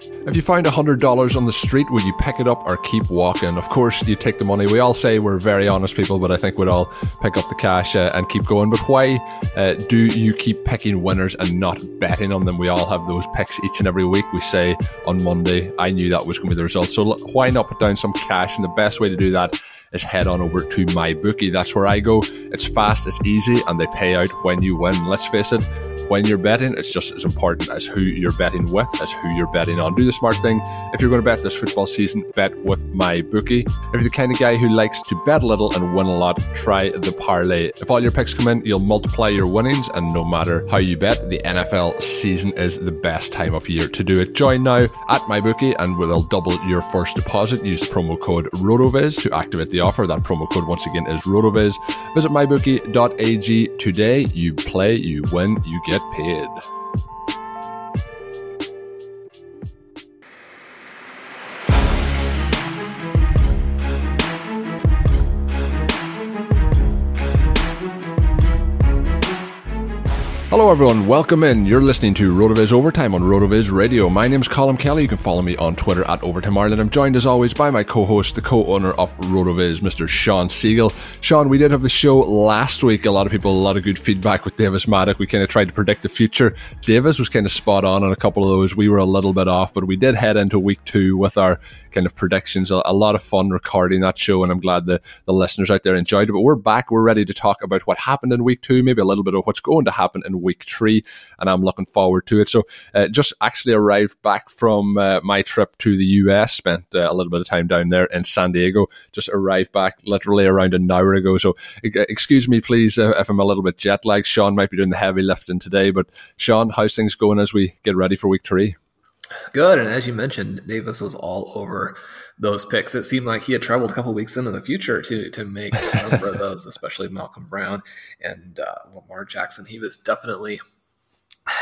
If you find $100 on the street, would you pick it up or keep walking? Of course, you take the money. We all say we're very honest people, but I think we'd all pick up the cash uh, and keep going. But why uh, do you keep picking winners and not betting on them? We all have those picks each and every week. We say on Monday, I knew that was going to be the result. So why not put down some cash? And the best way to do that is head on over to my bookie. That's where I go. It's fast, it's easy, and they pay out when you win. Let's face it, when you're betting, it's just as important as who you're betting with, as who you're betting on. Do the smart thing. If you're going to bet this football season, bet with my bookie. If you're the kind of guy who likes to bet a little and win a lot, try the parlay. If all your picks come in, you'll multiply your winnings, and no matter how you bet, the NFL season is the best time of year to do it. Join now at my bookie, and we'll double your first deposit. Use promo code RotoViz to activate the offer. That promo code once again is RotoViz. Visit mybookie.ag today. You play, you win, you get get paid. Hello, everyone. Welcome in. You're listening to RotoViz Overtime on RotoViz Radio. My name's Colm Kelly. You can follow me on Twitter at Overtime Ireland. I'm joined, as always, by my co-host, the co-owner of RotoViz, Mr. Shawn Siegele. Shawn, we did have the show last week. A lot of people, a lot of good feedback with Davis Mattek. We kind of tried to predict the future. Davis was kind of spot on on a couple of those. We were a little bit off, but we did head into week two with our kind of predictions. A, a lot of fun recording that show, and I'm glad the, the listeners out there enjoyed it. But we're back. We're ready to talk about what happened in week two, maybe a little bit of what's going to happen in week three, and I'm looking forward to it. So, uh, just actually arrived back from uh, my trip to the US, spent uh, a little bit of time down there in San Diego. Just arrived back literally around an hour ago. So, excuse me, please, uh, if I'm a little bit jet lagged. Shawn might be doing the heavy lifting today, but Shawn, how's things going as we get ready for week three? Good. And as you mentioned, Davis was all over those picks. It seemed like he had traveled a couple weeks into the future to to make a number of those, especially Malcolm Brown and uh, Lamar Jackson. He was definitely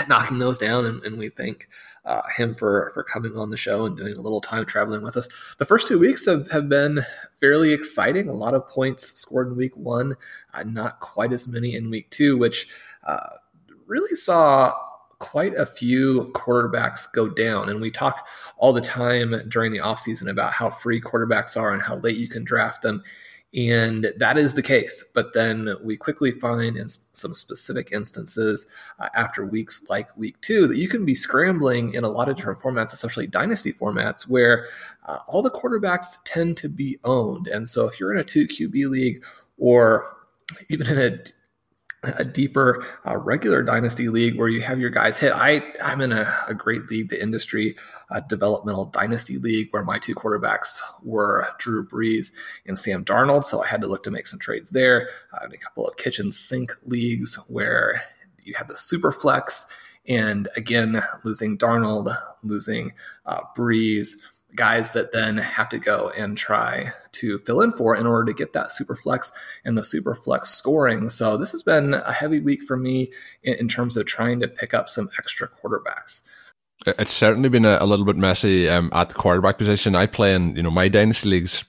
knocking those down, and, and we thank uh, him for for coming on the show and doing a little time traveling with us. The first two weeks have, have been fairly exciting. A lot of points scored in week one, uh, not quite as many in week two, which uh, really saw quite a few quarterbacks go down. And we talk all the time during the offseason about how free quarterbacks are and how late you can draft them. And that is the case. But then we quickly find in some specific instances uh, after weeks like week two that you can be scrambling in a lot of different formats, especially dynasty formats, where uh, all the quarterbacks tend to be owned. And so if you're in a two QB league or even in a a deeper uh, regular dynasty league where you have your guys hit. I I'm in a, a great league, the industry uh, developmental dynasty league, where my two quarterbacks were Drew Brees and Sam Darnold. So I had to look to make some trades there. Uh, a couple of kitchen sink leagues where you have the super flex, and again losing Darnold, losing uh, Brees guys that then have to go and try to fill in for in order to get that super flex and the super flex scoring. So this has been a heavy week for me in, in terms of trying to pick up some extra quarterbacks it's certainly been a, a little bit messy um, at the quarterback position. I play in you know my dynasty leagues.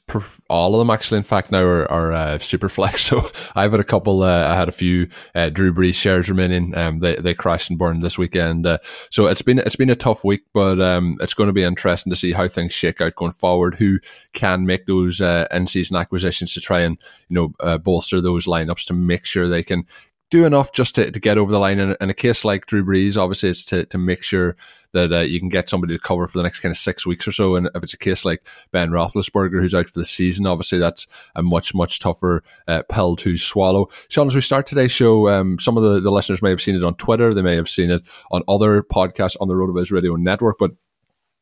All of them actually, in fact, now are, are uh, super flex. So I've had a couple. Uh, I had a few uh, Drew Brees shares remaining. Um, they they crashed and burned this weekend. Uh, so it's been it's been a tough week, but um, it's going to be interesting to see how things shake out going forward. Who can make those uh, in season acquisitions to try and you know uh, bolster those lineups to make sure they can do enough just to, to get over the line. In, in a case like Drew Brees, obviously, it's to, to make sure that uh, you can get somebody to cover for the next kind of six weeks or so. And if it's a case like Ben Roethlisberger, who's out for the season, obviously that's a much, much tougher uh, pill to swallow. Shawn, as we start today's show, um, some of the, the listeners may have seen it on Twitter, they may have seen it on other podcasts on the RotoViz Radio Network, but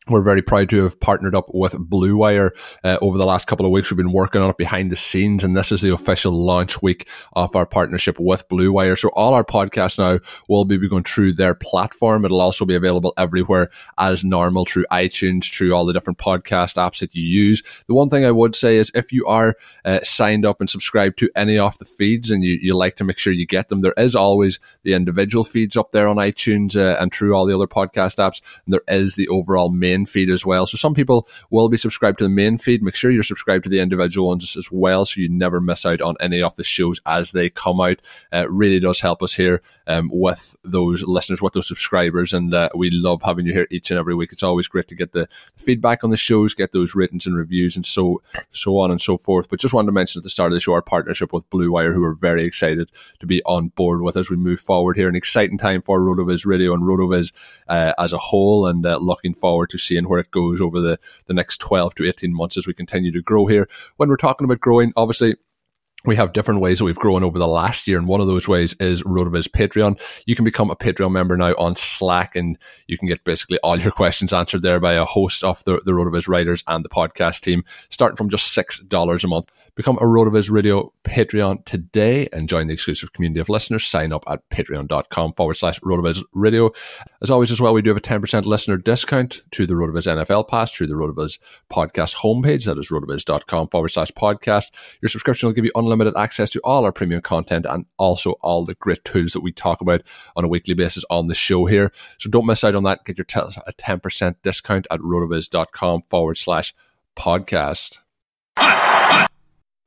we're very proud to have partnered up with Blue Wire uh, over the last couple of weeks. We've been working on it behind the scenes, and this is the official launch week of our partnership with Blue Wire. So all our podcasts now will be going through their platform. It'll also be available everywhere as normal through iTunes, through all the different podcast apps that you use. The one thing I would say is if you are uh, signed up and subscribed to any of the feeds, and you, you like to make sure you get them, there is always the individual feeds up there on iTunes uh, and through all the other podcast apps. And there is the overall main main feed as well. So some people will be subscribed to the main feed. Make sure you're subscribed to the individual ones as well, so you never miss out on any of the shows as they come out. Uh, really does help us here um, with those listeners, with those subscribers, and uh, we love having you here each and every week. It's always great to get the feedback on the shows, get those ratings and reviews, and so so on and so forth. But just wanted to mention at the start of the show our partnership with Blue Wire, who are very excited to be on board with as we move forward here. An exciting time for Rotoviz Radio and Rotoviz uh, as a whole, and uh, looking forward to seeing where it goes over the, the next 12 to 18 months as we continue to grow here. When we're talking about growing, obviously, we have different ways that we've grown over the last year, and one of those ways is RotoViz Patreon. You can become a Patreon member now on Slack, and you can get basically all your questions answered there by a host of the, the RotoViz writers and the podcast team, starting from just $6 a month. Become a RotoViz Radio Patreon today and join the exclusive community of listeners. Sign up at patreon.com forward slash RotoViz Radio. As always, as well, we do have a 10% listener discount to the RotoViz NFL Pass through the RotoViz podcast homepage. That is rotoviz.com forward slash podcast. Your subscription will give you unlimited access to all our premium content and also all the great tools that we talk about on a weekly basis on the show here. So don't miss out on that. Get your t- a 10% discount at rotoviz.com forward slash podcast.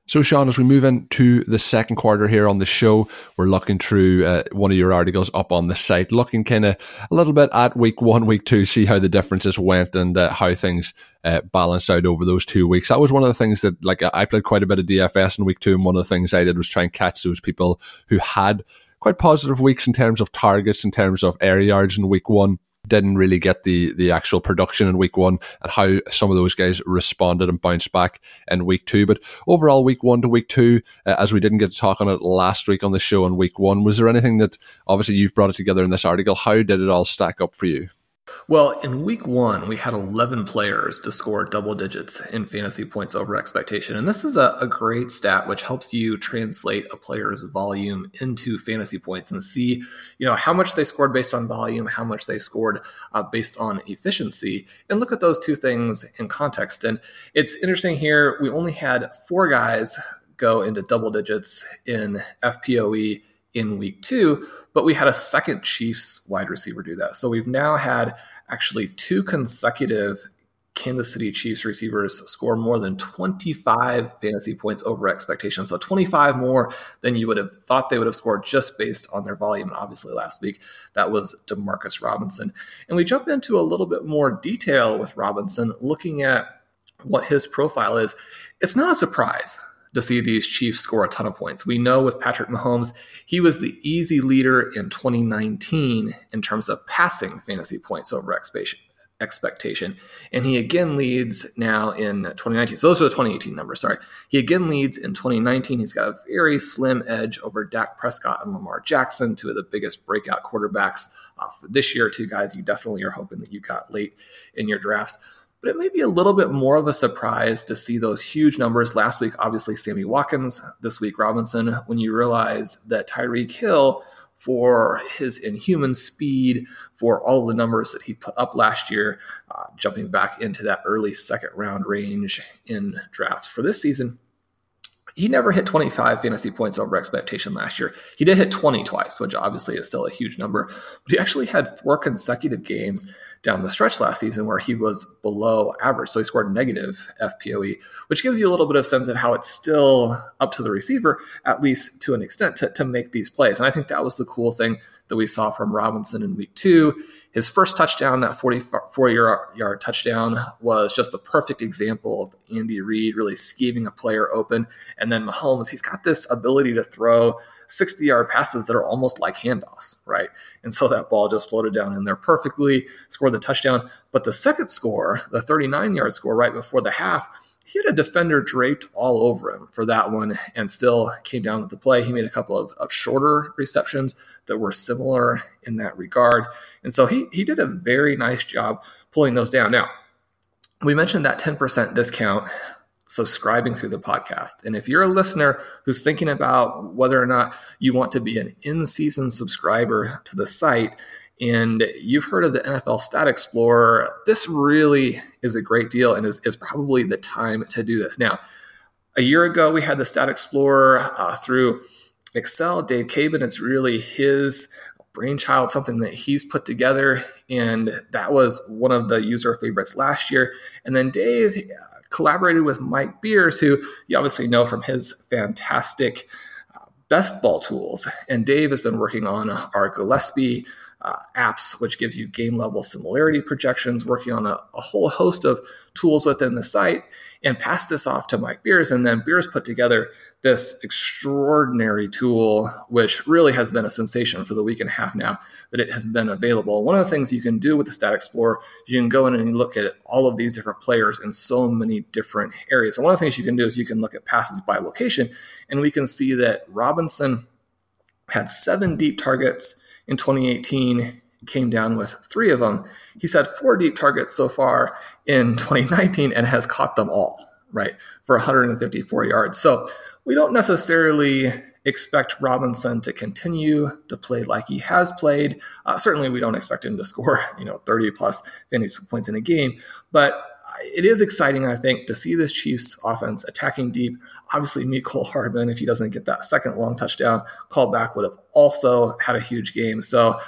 So, Shawn, as we move into the second quarter here on the show, we're looking through uh, one of your articles up on the site, looking kind of a little bit at week one, week two, see how the differences went and uh, how things uh, balanced out over those two weeks. That was one of the things that, like, I played quite a bit of DFS in week two, and one of the things I did was try and catch those people who had quite positive weeks in terms of targets, in terms of air yards in week one didn't really get the the actual production in week one and how some of those guys responded and bounced back in week two. But overall, week one to week two, uh, as we didn't get to talk on it last week on the show in week one, was there anything that obviously you've brought it together in this article? How did it all stack up for you? Well, in week one, we had 11 players to score double digits in fantasy points over expectation. And this is a, a, great stat which helps you translate a player's volume into fantasy points and see, you know, how much they scored based on volume, how much they scored uh, based on efficiency, and look at those two things in context. And it's interesting here, we only had four guys go into double digits in FPOE in week two, but we had a second Chiefs wide receiver do that. So we've now had actually two consecutive Kansas City Chiefs receivers score more than 25 fantasy points over expectation. So 25 more than you would have thought they would have scored just based on their volume. And obviously, last week that was Demarcus Robinson. And we jump into a little bit more detail with Robinson, looking at what his profile is. It's not a surprise to see these Chiefs score a ton of points. We know with Patrick Mahomes, he was the easy leader in 2019 in terms of passing fantasy points over expectation. And he again leads now in 2019. So those are the 2018 numbers, sorry. He again leads in 2019. He's got a very slim edge over Dak Prescott and Lamar Jackson, two of the biggest breakout quarterbacks uh, for this year, two guys you definitely are hoping that you got late in your drafts. But it may be a little bit more of a surprise to see those huge numbers. Last week, obviously, Sammy Watkins. This week, Robinson, when you realize that Tyreek Hill for his inhuman speed, for all the numbers that he put up last year, uh, jumping back into that early second round range in drafts for this season. He never hit 25 fantasy points over expectation last year. He did hit 20 twice, which obviously is still a huge number, but he actually had four consecutive games down the stretch last season where he was below average. So he scored negative FPOE, which gives you a little bit of sense of how it's still up to the receiver, at least to an extent, to, to make these plays. And I think that was the cool thing that we saw from Robinson in week two. His first touchdown, that 44 yard touchdown, was just the perfect example of Andy Reid really scheming a player open. And then Mahomes, he's got this ability to throw 60 yard passes that are almost like handoffs, right? And so that ball just floated down in there perfectly, scored the touchdown. But the second score, the 39 yard score right before the half, he had a defender draped all over him for that one and still came down with the play. He made a couple of, of shorter receptions that were similar in that regard. And so he, he did a very nice job pulling those down. Now, we mentioned that 10% discount subscribing through the podcast. And if you're a listener who's thinking about whether or not you want to be an in season subscriber to the site, and you've heard of the NFL Stat Explorer, this really is a great deal and is, is probably the time to do this. Now, a year ago, we had the Stat Explorer uh, through Excel. Dave Caban, it's really his brainchild, something that he's put together. And that was one of the user favorites last year. And then Dave collaborated with Mike Beers, who you obviously know from his fantastic uh, best ball tools. And Dave has been working on our Gillespie uh, apps, which gives you game level similarity projections, working on a, a, whole host of tools within the site, and passed this off to Mike Beers. And then Beers put together this extraordinary tool, which really has been a sensation for the week and a half now that it has been available. One of the things you can do with the Stat Explorer, you can go in and look at all of these different players in so many different areas. So one of the things you can do is you can look at passes by location, and we can see that Robinson had seven deep targets in 2018 came down with three of them. He's had four deep targets so far in 2019 and has caught them all, right, for 154 yards. So we don't necessarily expect Robinson to continue to play like he has played. Uh, certainly, we don't expect him to score, you know, 30 plus fantasy points in a game, but it is exciting, I think, to see this Chiefs offense attacking deep. Obviously, Mecole Hardman, if he doesn't get that second long touchdown call back, would have also had a huge game. So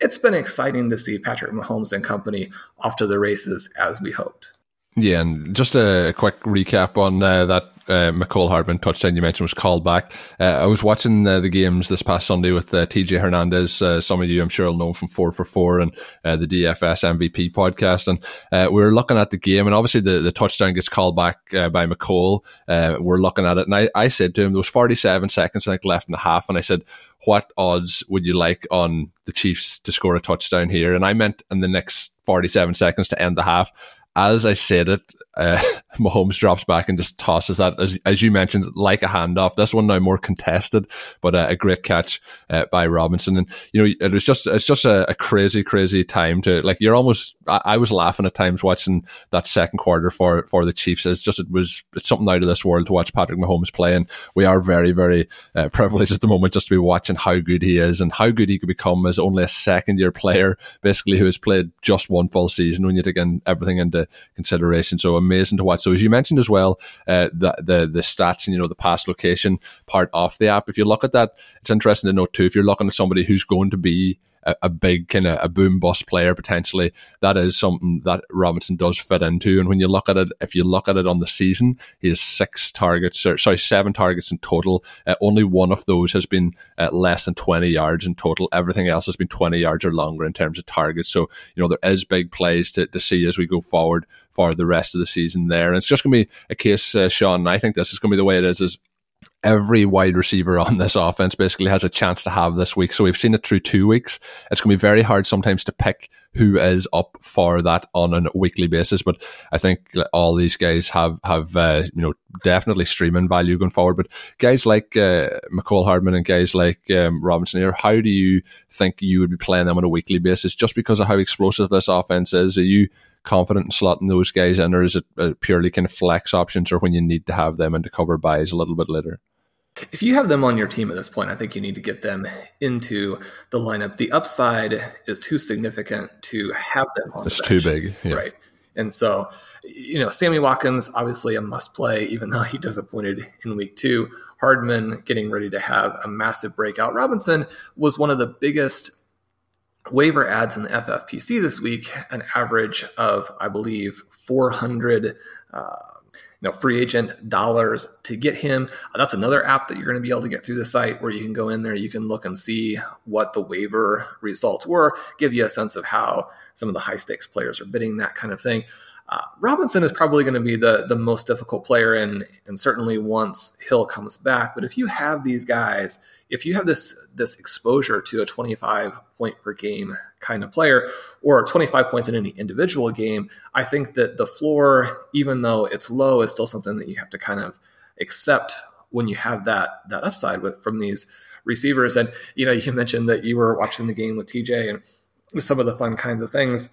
it's been exciting to see Patrick Mahomes and company off to the races as we hoped. Yeah, and just a quick recap on uh, that uh, Mecole Hardman touchdown you mentioned was called back. Uh, I was watching uh, the games this past Sunday with uh, TJ Hernandez. Uh, some of you, I'm sure, will know from Four for Four and uh, the DFS MVP podcast. And we were looking at the game, and obviously the, the touchdown gets called back by Mecole. we're looking at it, and I, I said to him, there was 47 seconds think left in the half, and I said, what odds would you like on the Chiefs to score a touchdown here? And I meant in the next 47 seconds to end the half as I said it, uh, Mahomes drops back and just tosses that, as, as you mentioned, like a handoff. This one now more contested, but uh, a great catch uh, by Robinson. And you know, it was just it's just a, a crazy, crazy time to like. You're almost. I, I, was laughing at times watching that second quarter for for the Chiefs. It's just it was it's something out of this world to watch Patrick Mahomes play, and we are very, very uh, privileged at the moment just to be watching how good he is and how good he could become as only a second year player, basically who has played just one full season when you take in everything into consideration. So amazing to watch. So as you mentioned as well, uh, the the the stats and you know the past location part of the app. If you look at that, it's interesting to note too. If you're looking at somebody who's going to be a, a big kind of a boom bust player potentially. That is something that Robinson does fit into. And when you look at it, if you look at it on the season, he has six targets, or, sorry, seven targets in total. Uh, only one of those has been uh, less than 20 yards in total. Everything else has been 20 yards or longer in terms of targets. So, you know, there is big plays to, to see as we go forward for the rest of the season there. And it's just going to be a case, uh, Shawn, I think this is going to be the way it is, is every wide receiver on this offense basically has a chance to have this week. So we've seen it through two weeks. It's going to be very hard sometimes to pick who is up for that on a weekly basis. But I think all these guys have have uh, you know definitely streaming value going forward. But guys like uh, Mecole Hardman and guys like um, Robinson here, how do you think you would be playing them on a weekly basis just because of how explosive this offense is? Are you confident in slotting those guys in, or is it uh, purely kind of flex options, or when you need to have them into cover byes a little bit later? If you have them on your team at this point, I think you need to get them into the lineup. The upside is too significant to have them on. It's too big, yeah. right? And so, you know, Sammy Watkins obviously a must play, even though he disappointed in week two. Hardman getting ready to have a massive breakout. Robinson was one of the biggest waiver adds in the FFPC this week, an average of, I believe, 400. Uh, you know, free agent dollars to get him. Uh, that's another app that you're going to be able to get through the site where you can go in there, you can look and see what the waiver results were, give you a sense of how some of the high stakes players are bidding, that kind of thing. Uh, Robinson is probably going to be the the most difficult player, and and certainly once Hill comes back. But if you have these guys if you have this this exposure to a 25 point per game kind of player or 25 points in any individual game, I think that the floor, even though it's low, is still something that you have to kind of accept when you have that that upside with from these receivers. And you know, you mentioned that you were watching the game with TJ and some of the fun kinds of things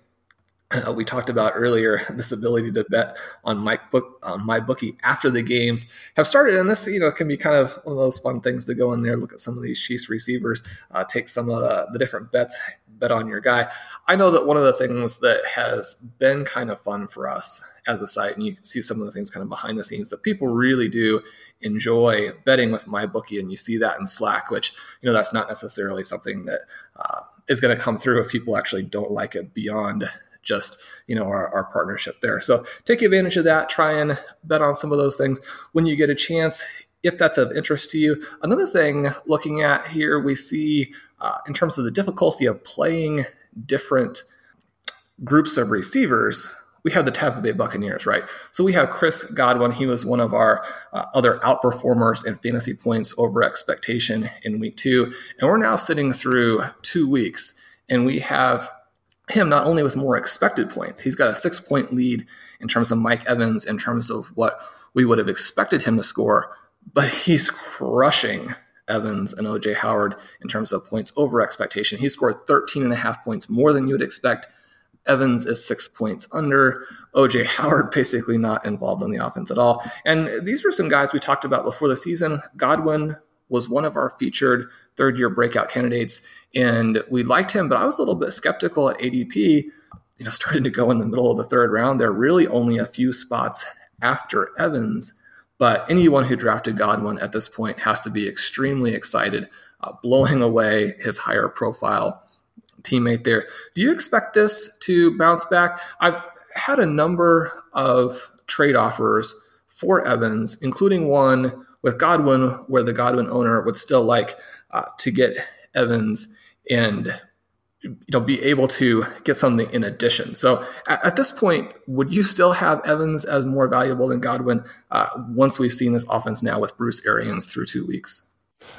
uh, we talked about earlier this ability to bet on my book on my bookie after the games have started. And this you know can be kind of one of those fun things to go in there look at some of these Chiefs receivers uh, take some of the, the different bets bet on your guy. I know that one of the things that has been kind of fun for us as a site and you can see some of the things kind of behind the scenes that people really do enjoy betting with my bookie and you see that in slack which you know that's not necessarily something that uh, is going to come through if people actually don't like it beyond just you know our, our partnership there so take advantage of that try and bet on some of those things when you get a chance if that's of interest to you another thing looking at here we see uh, in terms of the difficulty of playing different groups of receivers we have the Tampa Bay Buccaneers, right? So we have Chris Godwin. He was one of our uh, other outperformers in fantasy points over expectation in week two. And we're now sitting through two weeks, and we have him not only with more expected points, he's got a six point lead in terms of Mike Evans, in terms of what we would have expected him to score, but he's crushing Evans and OJ Howard in terms of points over expectation. He scored 13 and a half points more than you would expect. Evans is six points under. OJ Howard basically not involved in the offense at all. And these were some guys we talked about before the season. Godwin was one of our featured third year breakout candidates. And we liked him, but I was a little bit skeptical at ADP, you know, starting to go in the middle of the third round. They're really only a few spots after Evans. But anyone who drafted Godwin at this point has to be extremely excited, uh, blowing away his higher profile teammate there. Do you expect this to bounce back? I've had a number of trade offers for Evans, including one with Godwin, where the Godwin owner would still like uh, to get Evans and you know be able to get something in addition. So at, at this point, would you still have Evans as more valuable than Godwin uh, once we've seen this offense now with Bruce Arians through two weeks?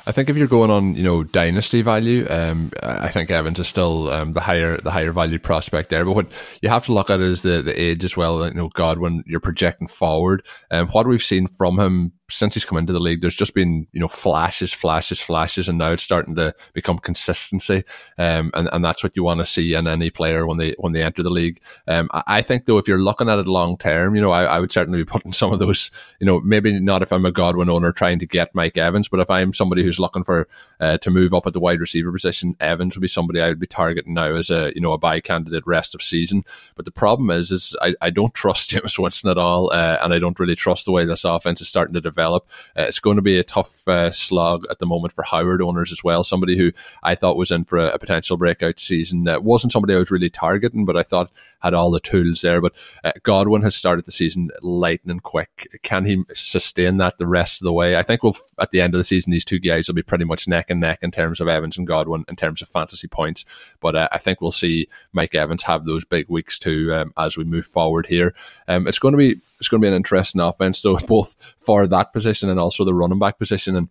I think if you're going on, you know, dynasty value, um, I think Evans is still um, the higher the higher value prospect there. But what you have to look at is the the age as well. You know, Godwin you're projecting forward, and um, what we've seen from him since he's come into the league, there's just been you know flashes, flashes, flashes, and now it's starting to become consistency, um, and and that's what you want to see in any player when they when they enter the league. Um, I think though, if you're looking at it long term, you know, I, I would certainly be putting some of those, you know, maybe not if I'm a Godwin owner trying to get Mike Evans, but if I'm somebody who's looking for uh, to move up at the wide receiver position, Evans would be somebody I would be targeting now as a you know a buy candidate rest of season. But the problem is, is I, I don't trust Jameis Winston at all, uh, and I don't really trust the way this offense is starting to develop develop. Uh, it's going to be a tough uh, slog at the moment for Howard owners as well. Somebody who I thought was in for a, a potential breakout season. Uh, wasn't somebody I was really targeting, but I thought had all the tools there. But uh, Godwin has started the season lightning quick. Can he sustain that the rest of the way? I think we'll at the end of the season these two guys will be pretty much neck and neck in terms of Evans and Godwin in terms of fantasy points. But uh, I think we'll see Mike Evans have those big weeks too um, as we move forward here. Um, it's going to be it's going to be an interesting offense, though, both for that position and also the running back position. And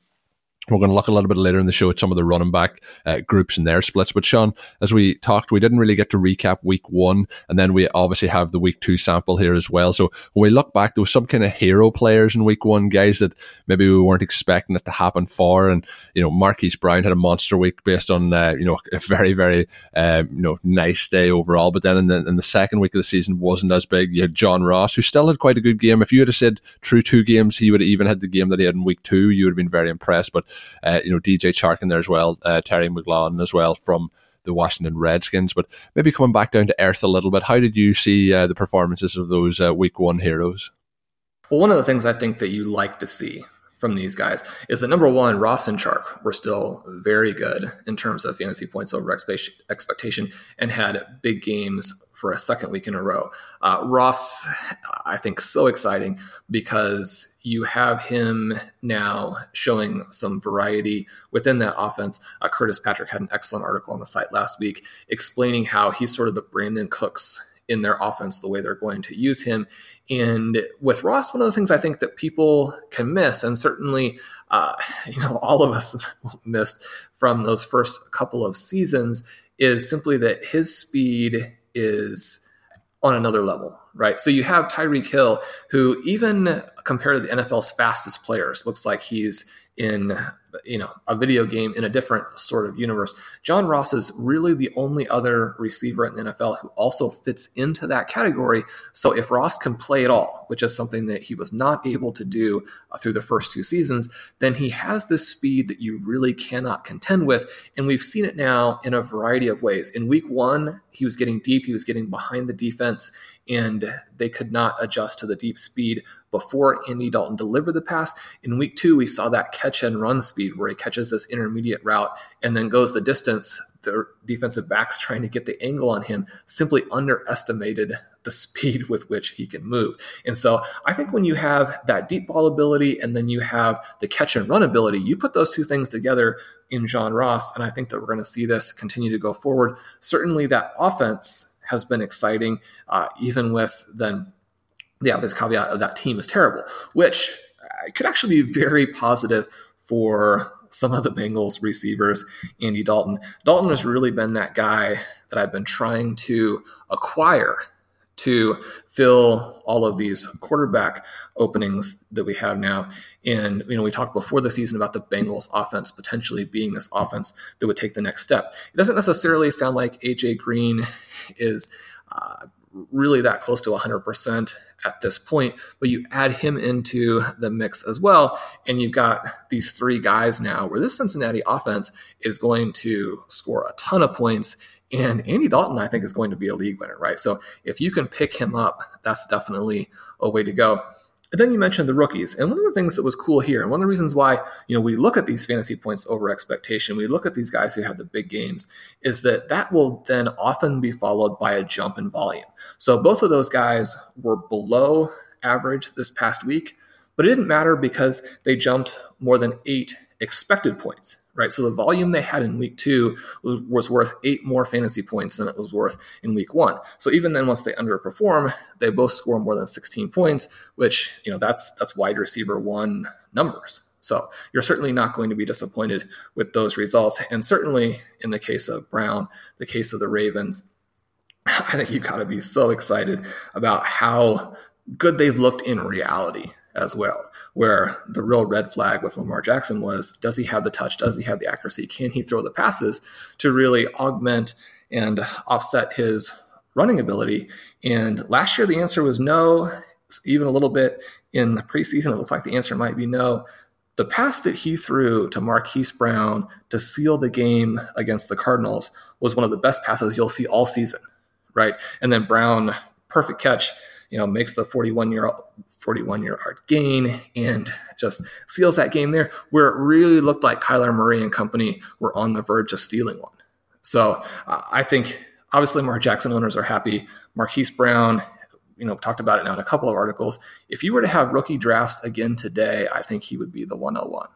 we're going to look a little bit later in the show at some of the running back uh, groups and their splits. But Shawn, as we talked, we didn't really get to recap week one. And then we obviously have the week two sample here as well. So when we look back, there was some kind of hero players in week one, guys that maybe we weren't expecting it to happen for. And, you know, Marquise Brown had a monster week based on, uh, you know, a very, very, uh, you know, nice day overall. But then in the, in the second week of the season wasn't as big. You had John Ross, who still had quite a good game. If you had said through two games, he would have even had the game that he had in week two, you would have been very impressed. But uh, you know, DJ Chark in there as well, uh, Terry McLaurin as well from the Washington Redskins. But maybe coming back down to earth a little bit, how did you see uh, the performances of those uh, week one heroes? Well, one of the things I think that you like to see from these guys is that number one, Ross and Chark were still very good in terms of fantasy points over expectation and had big games for a second week in a row. Uh, Ross, I think, so exciting because you have him now showing some variety within that offense. Uh, Curtis Patrick had an excellent article on the site last week explaining how he's sort of the Brandin Cooks in their offense, the way they're going to use him. And with Ross, one of the things I think that people can miss, and certainly, uh, you know, all of us missed from those first couple of seasons, is simply that his speed is on another level, right? So you have Tyreek Hill, who even compared to the NFL's fastest players, looks like he's in you know a video game in a different sort of universe. John Ross is really the only other receiver in the NFL who also fits into that category. So if Ross can play at all, which is something that he was not able to do uh, through the first two seasons, then he has this speed that you really cannot contend with, and we've seen it now in a variety of ways. In week 1, he was getting deep, he was getting behind the defense and they could not adjust to the deep speed before Andy Dalton delivered the pass. In week two, we saw that catch and run speed where he catches this intermediate route and then goes the distance. The defensive backs trying to get the angle on him simply underestimated the speed with which he can move. And so I think when you have that deep ball ability and then you have the catch and run ability, you put those two things together in John Ross. And I think that we're going to see this continue to go forward. Certainly that offense has been exciting, uh, even with then the obvious caveat of that team is terrible, which uh, could actually be very positive for some of the Bengals receivers, Andy Dalton. Dalton has really been that guy that I've been trying to acquire to fill all of these quarterback openings that we have now. And you know, we talked before the season about the Bengals offense potentially being this offense that would take the next step. It doesn't necessarily sound like AJ Green is uh, really that close to 100% at this point, but you add him into the mix as well, and you've got these three guys now where this Cincinnati offense is going to score a ton of points and Andy Dalton, I think, is going to be a league winner, right? So if you can pick him up, that's definitely a way to go. And then you mentioned the rookies. And one of the things that was cool here, and one of the reasons why, you know, we look at these fantasy points over expectation, we look at these guys who have the big games, is that that will then often be followed by a jump in volume. So both of those guys were below average this past week, but it didn't matter because they jumped more than eight expected points right? So the volume they had in week two was worth eight more fantasy points than it was worth in week one. So even then, once they underperform, they both score more than 16 points, which you know that's that's wide receiver one numbers. So you're certainly not going to be disappointed with those results, and certainly in the case of Brown, the case of the Ravens. I think you've got to be so excited about how good they've looked in reality as well where the real red flag with Lamar Jackson was does he have the touch? Does he have the accuracy? Can he throw the passes to really augment and offset his running ability? And last year, the answer was no. Even a little bit in the preseason, it looked like the answer might be no. The pass that he threw to Marquise Brown to seal the game against the Cardinals was one of the best passes you'll see all season, right? And then Brown, perfect catch you know, makes the 41 year 41 yard gain and just seals that game there where it really looked like Kyler Murray and company were on the verge of stealing one. So uh, I think obviously Lamar Jackson owners are happy. Marquise Brown, you know, talked about it now in a couple of articles. If you were to have rookie drafts again today, I think he would be the 101.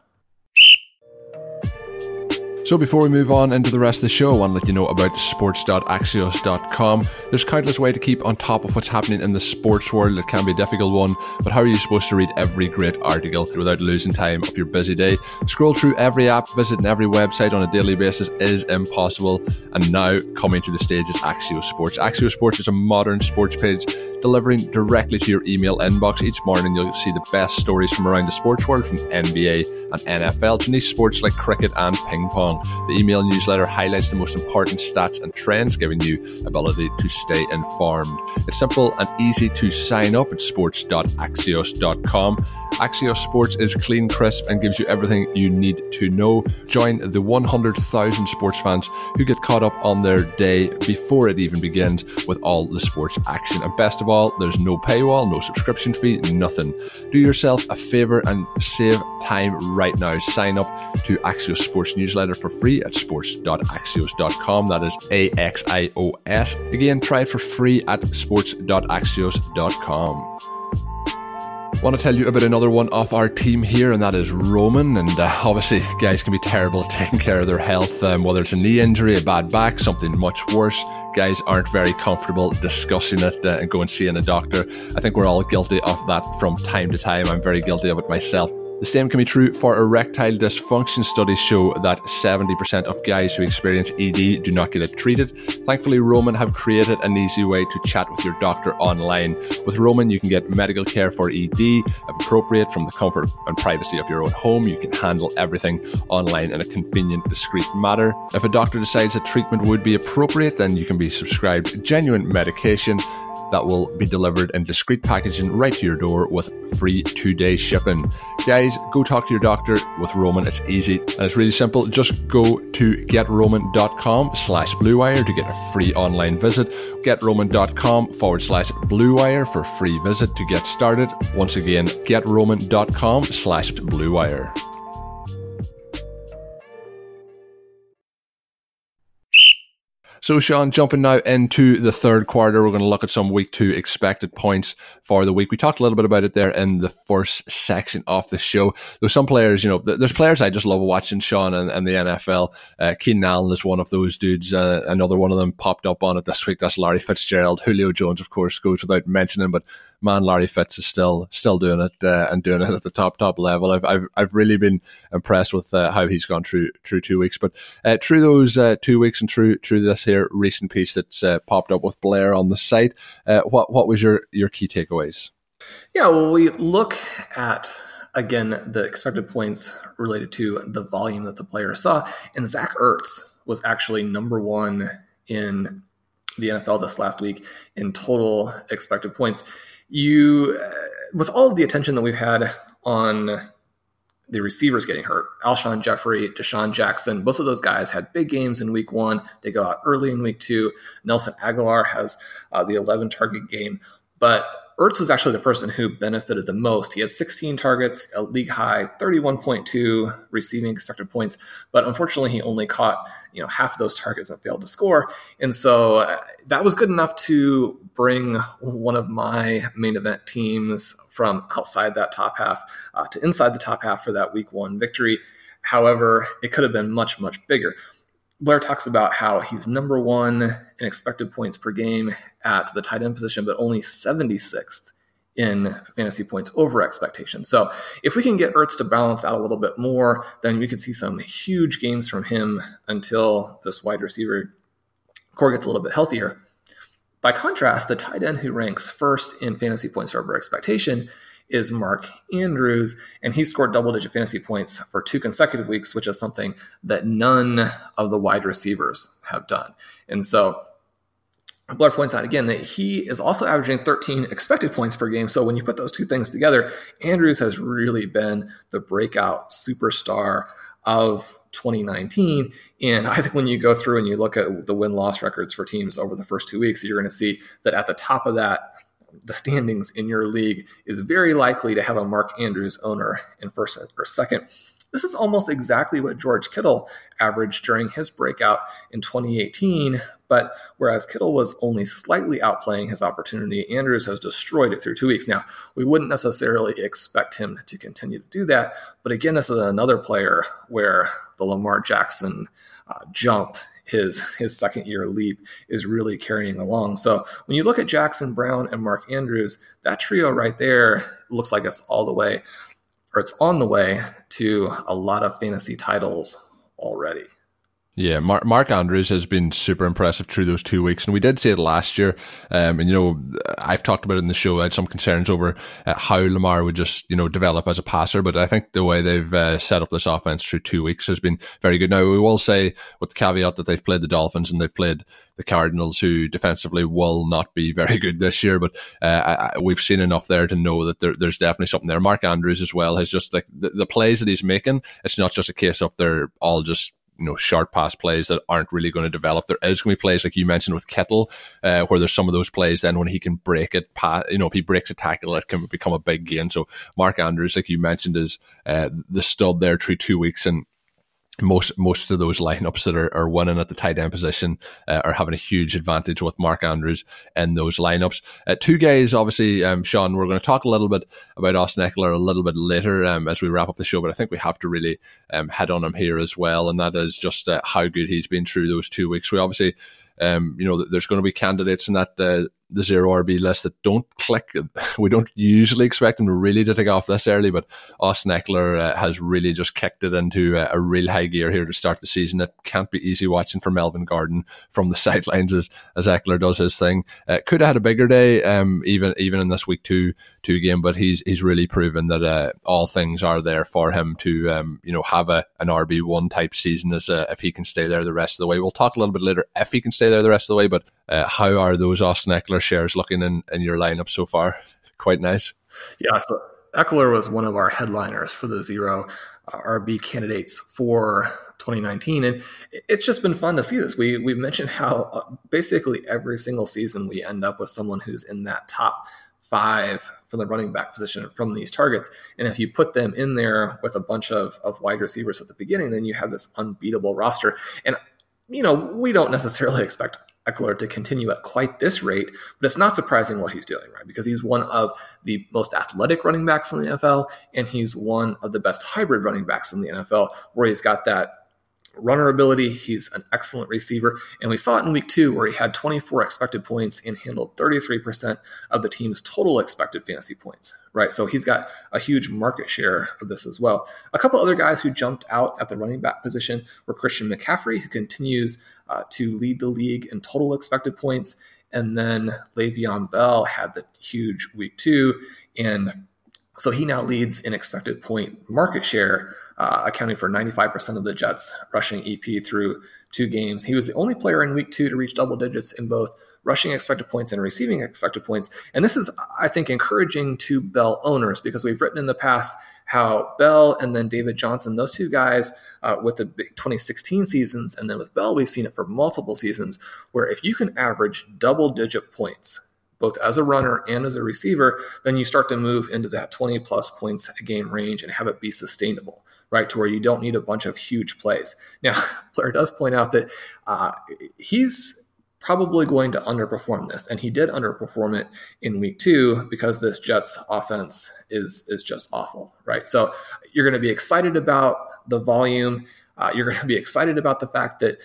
So before we move on into the rest of the show, I want to let you know about sports.axios.com. There's countless ways to keep on top of what's happening in the sports world. It can be a difficult one, but how are you supposed to read every great article without losing time of your busy day? Scroll through every app, visiting every website on a daily basis is impossible. And now coming to the stage is Axios Sports. Axios Sports is a modern sports page delivering directly to your email inbox. Each morning you'll see the best stories from around the sports world from NBA and NFL to niche sports like cricket and ping pong. The email newsletter highlights the most important stats and trends, giving you ability to stay informed. It's simple and easy to sign up at sports.axios.com. Axios Sports is clean, crisp, and gives you everything you need to know. Join the 100,000 sports fans who get caught up on their day before it even begins with all the sports action. And best of all, there's no paywall, no subscription fee, nothing. Do yourself a favor and save time right now. Sign up to Axios Sports newsletter for free at sports.axios.com. That is A X I O S. Again, try it for free at sports.axios.com want to tell you about another one of our team here, and that is Roman. And uh, obviously, guys can be terrible at taking care of their health, um, whether it's a knee injury, a bad back, something much worse. Guys aren't very comfortable discussing it uh, and going seeing a doctor. I think we're all guilty of that from time to time. I'm very guilty of it myself. The same can be true for erectile dysfunction. Studies show that 70% of guys who experience ED do not get it treated. Thankfully, Roman have created an easy way to chat with your doctor online. With Roman, you can get medical care for ED, if appropriate, from the comfort and privacy of your own home. You can handle everything online in a convenient, discreet manner. If a doctor decides that treatment would be appropriate, then you can be subscribed genuine medication that will be delivered in discreet packaging right to your door with free two day shipping. Guys, go talk to your doctor with Roman. It's easy and it's really simple. Just go to getroman.com slash bluewire to get a free online visit. Getroman.com forward slash bluewire for free visit to get started. Once again, getroman.com slash bluewire. So, Shawn, jumping now into the third quarter, we're going to look at some week two expected points for the week. We talked a little bit about it there in the first section of the show. There's some players, you know, there's players I just love watching, Shawn, and, and the NFL. Uh, Keenan Allen is one of those dudes. Uh, another one of them popped up on it this week. That's Larry Fitzgerald. Julio Jones, of course, goes without mentioning, but man, Larry Fitz is still still doing it uh, and doing it at the top top level. I've I've, I've really been impressed with uh, how he's gone through through two weeks. But uh, through those uh, two weeks and through through this here recent piece that's uh, popped up with Blair on the site, uh, what what was your your key takeaways? Yeah, well, we look at again the expected points related to the volume that the player saw, and Zach Ertz was actually number one in the NFL this last week in total expected points you, uh, with all of the attention that we've had on the receivers getting hurt, Alshon Jeffery, DeSean Jackson, both of those guys had big games in week one. They go out early in week two. Nelson Agholor has uh, the 11 target game. But Ertz was actually the person who benefited the most. He had 16 targets, a league high 31.2 receiving expected points, but unfortunately, he only caught you know half of those targets and failed to score. And so uh, that was good enough to bring one of my main event teams from outside that top half uh, to inside the top half for that week one victory. However, it could have been much much bigger. Blair talks about how he's number one in expected points per game at the tight end position, but only 76th in fantasy points over expectation. So if we can get Ertz to balance out a little bit more, then we could see some huge games from him until this wide receiver corps gets a little bit healthier. By contrast, the tight end who ranks first in fantasy points over expectation is Mark Andrews, and he scored double digit fantasy points for two consecutive weeks, which is something that none of the wide receivers have done. And so Blair points out again that he is also averaging 13 expected points per game. So when you put those two things together, Andrews has really been the breakout superstar of 2019. And I think when you go through and you look at the win loss records for teams over the first two weeks, you're going to see that at the top of that the standings in your league is very likely to have a Mark Andrews owner in first or second. This is almost exactly what George Kittle averaged during his breakout in 2018. But whereas Kittle was only slightly outplaying his opportunity, Andrews has destroyed it through two weeks. Now, we wouldn't necessarily expect him to continue to do that. But again, this is another player where the Lamar Jackson uh, jump his his second year leap is really carrying along. So when you look at Jackson Brown and Mark Andrews, that trio right there looks like it's all the way or it's on the way to a lot of fantasy titles already. Yeah, Mark, Mark Andrews has been super impressive through those two weeks, and we did see it last year. Um, and you know, I've talked about it in the show. I had some concerns over uh, how Lamar would just you know develop as a passer, but I think the way they've uh, set up this offense through two weeks has been very good. Now we will say with the caveat that they've played the Dolphins and they've played the Cardinals, who defensively will not be very good this year, but uh, I, we've seen enough there to know that there, there's definitely something there. Mark Andrews as well has just like the, the plays that he's making. It's not just a case of they're all just you know short pass plays that aren't really going to develop. There is going to be plays like you mentioned with Kittle, uh, where there's some of those plays. Then when he can break it, pass, you know, if he breaks a tackle, it can become a big gain. So Mark Andrews, like you mentioned, is uh, the stud there through two weeks, and most most of those lineups that are, are winning at the tight end position uh, are having a huge advantage with Mark Andrews in those lineups. Uh, two guys, obviously, um, Shawn, we're going to talk a little bit about Austin Ekeler a little bit later um, as we wrap up the show, but I think we have to really um, head on him here as well, and that is just uh, how good he's been through those two weeks. We obviously, um, you know, there's going to be candidates in that uh, the zero RB list that don't click. We don't usually expect them to really to take off this early, but Austin Ekeler uh, has really just kicked it into a, a, real high gear here to start the season. It can't be easy watching for Melvin Gordon from the sidelines as, as Ekeler does his thing. Uh, could have had a bigger day, um, even even in this week two two game, but he's he's really proven that uh, all things are there for him to um, you know have a an RB one type season as uh, if he can stay there the rest of the way. We'll talk a little bit later if he can stay there the rest of the way, but uh, how are those Austin Ekeler shares looking in, in your lineup so far? Quite nice. Yeah, so Ekeler was one of our headliners for the zero uh, RB candidates for 2019, and it's just been fun to see this. We we've mentioned how uh, basically every single season we end up with someone who's in that top five from the running back position from these targets. And if you put them in there with a bunch of, of wide receivers at the beginning, then you have this unbeatable roster. And you know, we don't necessarily expect Ekeler to continue at quite this rate, but it's not surprising what he's doing, right? Because he's one of the most athletic running backs in the NFL, and he's one of the best hybrid running backs in the NFL, where he's got that runner ability. He's an excellent receiver. And we saw it in week two where he had 24 expected points and handled 33% of the team's total expected fantasy points, right? So he's got a huge market share of this as well. A couple other guys who jumped out at the running back position were Christian McCaffrey, who continues uh, to lead the league in total expected points. And then Le'Veon Bell had the huge week two. And so he now leads in expected point market share, uh, accounting for 95% of the Jets rushing EP through two games. He was the only player in week two to reach double digits in both rushing expected points and receiving expected points. And this is, I think, encouraging to Bell owners because we've written in the past how Bell and then David Johnson, those two guys uh, with the 2016 seasons, and then with Bell, we've seen it for multiple seasons, where if you can average double digit points, both as a runner and as a receiver, then you start to move into that 20 plus points a game range and have it be sustainable, right? To where you don't need a bunch of huge plays. Now, Blair does point out that uh, he's probably going to underperform this, and he did underperform it in week two because this Jets offense is is just awful, right? So you're going to be excited about the volume. Uh, you're going to be excited about the fact that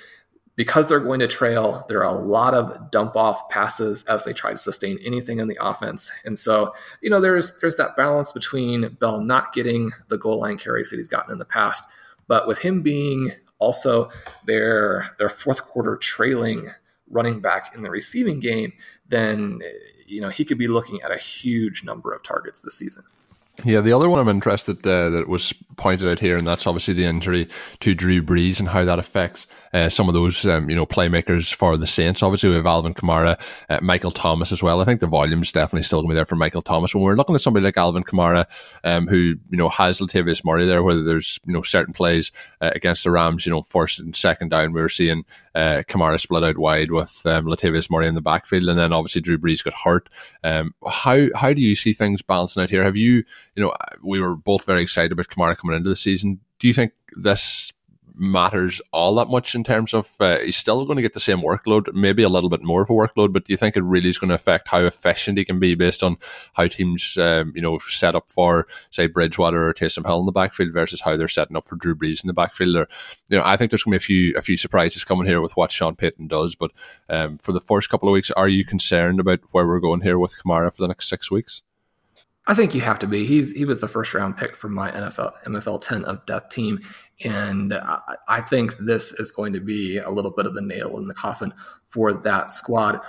because they're going to trail, there are a lot of dump off passes as they try to sustain anything in the offense. And so, you know, there's there's that balance between Bell not getting the goal line carries that he's gotten in the past, but with him being also their their fourth quarter trailing running back in the receiving game, then you know he could be looking at a huge number of targets this season. Yeah, the other one I'm interested uh, that was pointed out here, and that's obviously the injury to Drew Brees and how that affects uh, some of those um, you know playmakers for the Saints. Obviously, we have Alvin Kamara, uh, Michael Thomas as well. I think the volume's definitely still going to be there for Michael Thomas. When we're looking at somebody like Alvin Kamara, um, who you know has Latavius Murray there, whether there's you know certain plays uh, against the Rams, you know first and second down, we were seeing uh, Kamara split out wide with um, Latavius Murray in the backfield, and then obviously Drew Brees got hurt. Um, how how do you see things balancing out here? Have you you know we were both very excited about Kamara coming into the season do you think this matters all that much in terms of uh, he's still going to get the same workload, maybe a little bit more of a workload, but do you think it really is going to affect how efficient he can be based on how teams, um, you know, set up for, say, Bridgewater or Taysom Hill in the backfield versus how they're setting up for Drew Brees in the backfield? Or, you know, I think there's going to be a few a few surprises coming here with what Sean Payton does, but um, for the first couple of weeks, are you concerned about where we're going here with Kamara for the next six weeks? I think you have to be. He's he was the first round pick for my NFL MFL ten of death team, and I, think this is going to be a little bit of the nail in the coffin for that squad.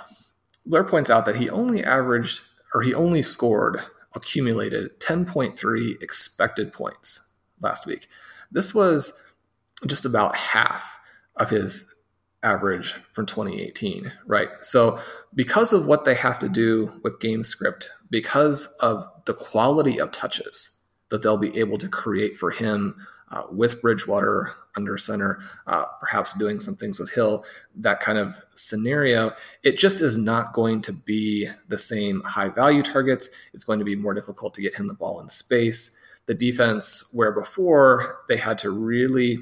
Blair points out that he only averaged or he only scored accumulated 10.3 expected points last week. This was just about half of his average from 2018, right? So, because of what they have to do with game script, because of the quality of touches that they'll be able to create for him uh, with Bridgewater under center, uh, perhaps doing some things with Hill, that kind of scenario, it just is not going to be the same high value targets. It's going to be more difficult to get him the ball in space. The defense, where before they had to really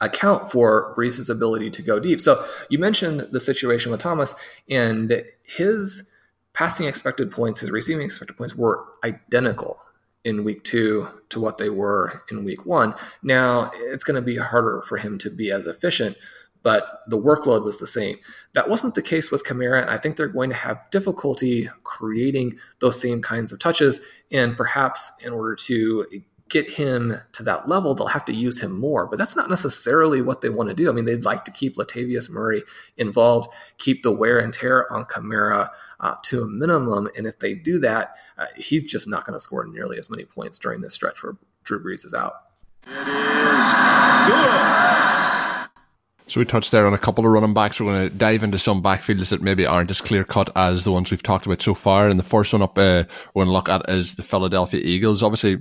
account for Brees's ability to go deep. So you mentioned the situation with Thomas and his passing expected points, his receiving expected points were identical in week two to what they were in week one. Now it's going to be harder for him to be as efficient, but the workload was the same. That wasn't the case with Kamara, and I think they're going to have difficulty creating those same kinds of touches. And perhaps in order to get him to that level, they'll have to use him more. But that's not necessarily what they want to do. I mean, they'd like to keep Latavius Murray involved, keep the wear and tear on Kamara uh, to a minimum. And if they do that, uh, he's just not going to score nearly as many points during this stretch where Drew Brees is out. So we touched there on a couple of running backs. We're going to dive into some backfields that maybe aren't as clear cut as the ones we've talked about so far. And the first one up uh, we're going to look at is the Philadelphia Eagles. Obviously,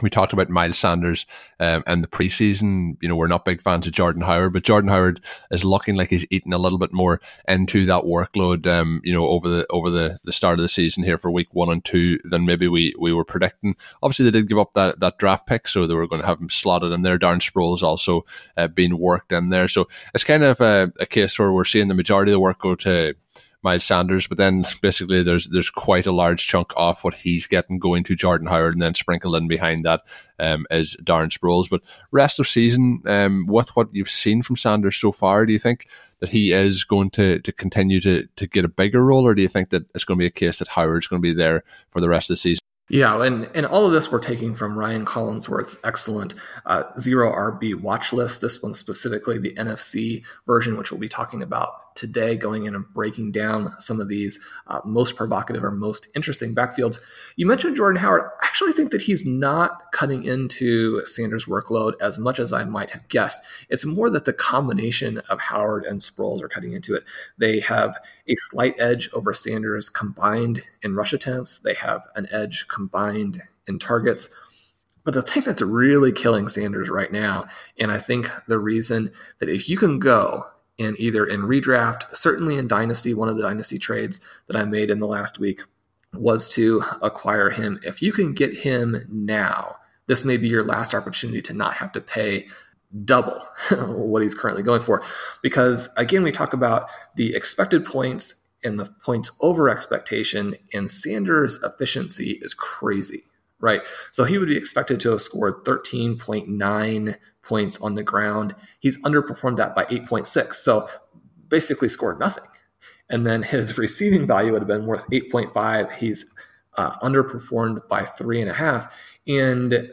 we talked about Miles Sanders um, and the preseason. You know, we're not big fans of Jordan Howard, but Jordan Howard is looking like he's eating a little bit more into that workload. Um, you know, over the over the, the start of the season here for week one and two than maybe we we were predicting. Obviously, they did give up that that draft pick, so they were going to have him slotted in there. Darren Sproles also uh, being worked in there, so it's kind of a, a case where we're seeing the majority of the work go to Miles Sanders, but then basically there's there's quite a large chunk off what he's getting going to Jordan Howard, and then sprinkled in behind that um, is Darren Sproles. But rest of season, um, with what you've seen from Sanders so far, do you think that he is going to to continue to to get a bigger role, or do you think that it's going to be a case that Howard's going to be there for the rest of the season? Yeah, and, and all of this we're taking from Ryan Collinsworth's excellent uh, zero RB watch list. This one specifically, the NFC version, which we'll be talking about today, going in and breaking down some of these uh, most provocative or most interesting backfields. You mentioned Jordan Howard. I actually think that he's not cutting into Sanders' workload as much as I might have guessed. It's more that the combination of Howard and Sproles are cutting into it. They have a slight edge over Sanders combined in rush attempts, they have an edge combined in targets. But the thing that's really killing Sanders right now, and I think the reason that if you can go in either in redraft, certainly in dynasty, one of the dynasty trades that I made in the last week was to acquire him. If you can get him now, this may be your last opportunity to not have to pay double what he's currently going for. Because again, we talk about the expected points and the points over expectation, and Sanders' efficiency is crazy, right? So he would be expected to have scored 13.9 points on the ground. He's underperformed that by 8.6. So basically scored nothing. And then his receiving value would have been worth 8.5. He's uh, underperformed by three and a half. And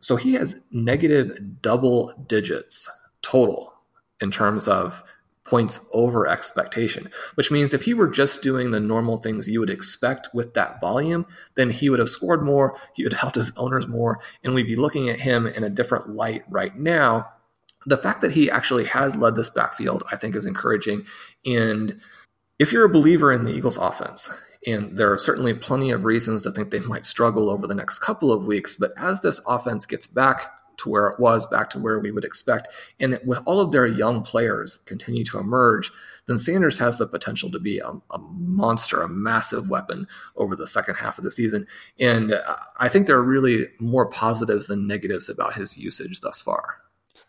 so he has negative double digits total in terms of points over expectation, which means if he were just doing the normal things you would expect with that volume, then he would have scored more, he would have helped his owners more, and we'd be looking at him in a different light right now. The fact that he actually has led this backfield, I think, is encouraging. And if you're a believer in the Eagles offense, and there are certainly plenty of reasons to think they might struggle over the next couple of weeks, but as this offense gets back to where it was, back to where we would expect. And with all of their young players continue to emerge, then Sanders has the potential to be a, a, monster, a massive weapon over the second half of the season. And uh, I think there are really more positives than negatives about his usage thus far.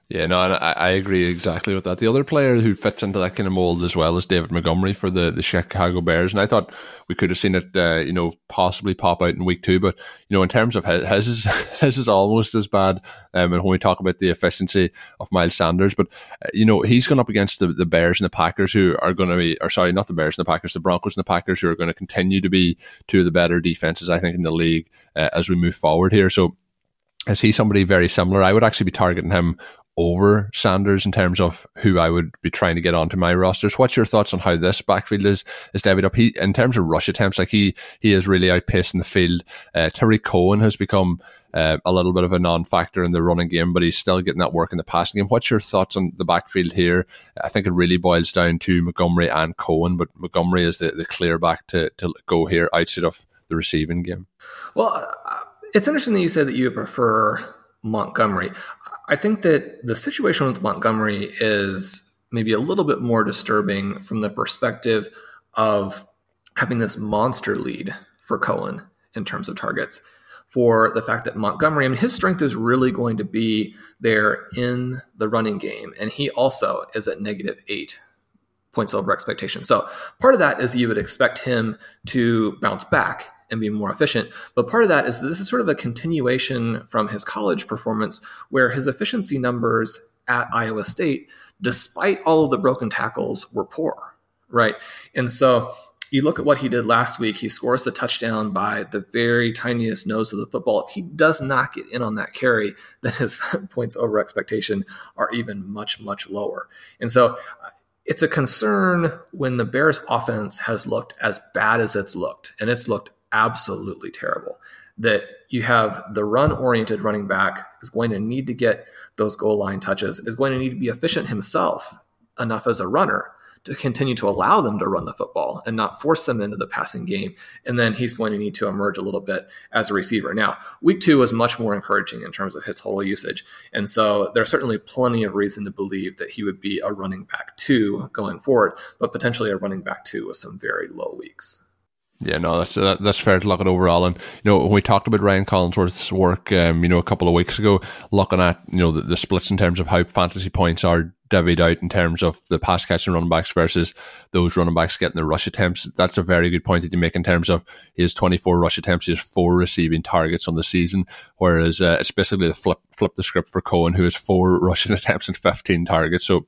Yeah, no, I, I agree exactly with that. The other player who fits into that kind of mold as well is David Montgomery for the, the Chicago Bears, and I thought we could have seen it, uh, you know, possibly pop out in week two. But you know, in terms of his, his is his is almost as bad. Um, and when we talk about the efficiency of Miles Sanders, but uh, you know, he's gone up against the, the Bears and the Packers, who are going to be, or sorry, not the Bears and the Packers, the Broncos and the Packers, who are going to continue to be two of the better defenses, I think, in the league uh, as we move forward here. So is he somebody very similar? I would actually be targeting him over Sanders in terms of who I would be trying to get onto my rosters. What's your thoughts on how this backfield is is David up? He in terms of rush attempts, like he he is really outpacing the field. Uh, Tarik Cohen has become uh, a little bit of a non-factor in the running game, but he's still getting that work in the passing game. What's your thoughts on the backfield here? I think it really boils down to Montgomery and Cohen, but Montgomery is the, the clear back to, to go here outside of the receiving game. Well, uh, it's interesting that you said that you prefer Montgomery. I think that the situation with Montgomery is maybe a little bit more disturbing from the perspective of having this monster lead for Cohen in terms of targets. For the fact that Montgomery, I mean, his strength is really going to be there in the running game. And he also is at negative eight points over expectation. So part of that is you would expect him to bounce back and be more efficient. But part of that is that this is sort of a continuation from his college performance where his efficiency numbers at Iowa State, despite all of the broken tackles, were poor, right? And so you look at what he did last week, he scores the touchdown by the very tiniest nose of the football. If he does not get in on that carry, then his points over expectation are even much, much lower. And so it's a concern when the Bears offense has looked as bad as it's looked, and it's looked absolutely terrible. That you have the run oriented running back is going to need to get those goal line touches, is going to need to be efficient himself enough as a runner to continue to allow them to run the football and not force them into the passing game. And then he's going to need to emerge a little bit as a receiver. Now, week two was much more encouraging in terms of his total usage. And so there's certainly plenty of reason to believe that he would be a running back two going forward, but potentially a running back two with some very low weeks. Yeah, no, that's that, that's fair to look at overall. And you know, when we talked about Ryan Collinsworth's work, um, you know, a couple of weeks ago, looking at you know the, the splits in terms of how fantasy points are divvied out in terms of the pass catching running backs versus those running backs getting the rush attempts. That's a very good point that you make in terms of his 24 rush attempts, has four receiving targets on the season, whereas uh, it's basically the flip flip the script for Cohen, who has four rushing attempts and 15 targets. So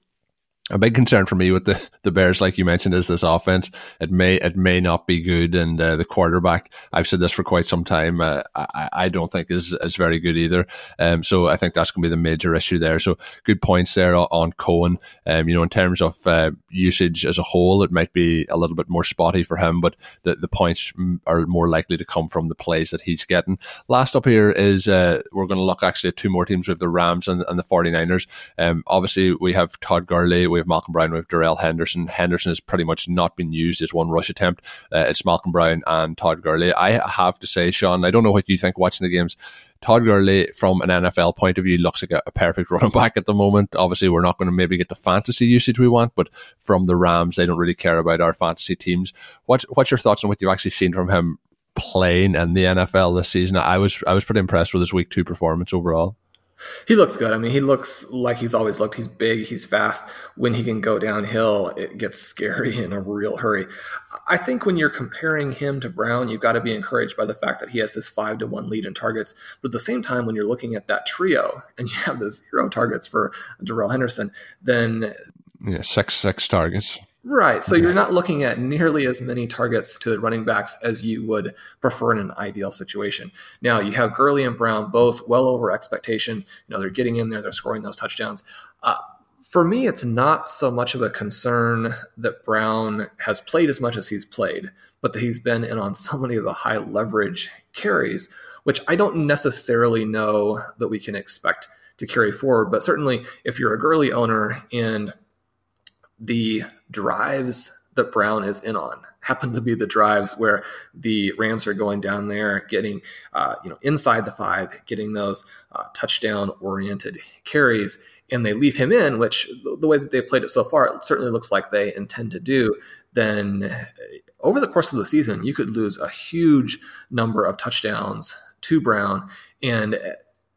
a big concern for me with the, the Bears, like you mentioned, is this offense. It may it may not be good, and uh, the quarterback. I've said this for quite some time. Uh, I, I don't think is is very good either. Um, so I think that's going to be the major issue there. So good points there on Cohen. Um, you know, in terms of uh, usage as a whole, it might be a little bit more spotty for him, but the the points are more likely to come from the plays that he's getting. Last up here is uh, we're going to look actually at two more teams with the Rams and, and the 49ers. Um, obviously we have Todd Gurley we have Malcolm Brown, we have Darrell Henderson. Henderson has pretty much not been used as one rush attempt. Uh, it's Malcolm Brown and Todd Gurley. I have to say, Shawn, I don't know what you think watching the games. Todd Gurley, from an NFL point of view, looks like a, a perfect running back at the moment. Obviously, we're not going to maybe get the fantasy usage we want, but from the Rams, they don't really care about our fantasy teams. What's what's your thoughts on what you've actually seen from him playing in the NFL this season? I was I was pretty impressed with his week two performance overall. He looks good. I mean, he looks like he's always looked. He's big, he's fast. When he can go downhill, it gets scary in a real hurry. I think when you're comparing him to Brown, you've got to be encouraged by the fact that he has this five to one lead in targets. But at the same time, when you're looking at that trio and you have the zero targets for Darrell Henderson, then yeah, six six targets. Right. So you're not looking at nearly as many targets to the running backs as you would prefer in an ideal situation. Now you have Gurley and Brown both well over expectation. You know, they're getting in there, they're scoring those touchdowns. Uh, for me, it's not so much of a concern that Brown has played as much as he's played, but that he's been in on so many of the high leverage carries, which I don't necessarily know that we can expect to carry forward. But certainly, if you're a Gurley owner and the drives that Brown is in on happen to be the drives where the Rams are going down there, getting uh, you know inside the five, getting those uh, touchdown oriented carries, and they leave him in, which the way that they played it so far, it certainly looks like they intend to do. Then over the course of the season, you could lose a huge number of touchdowns to Brown, and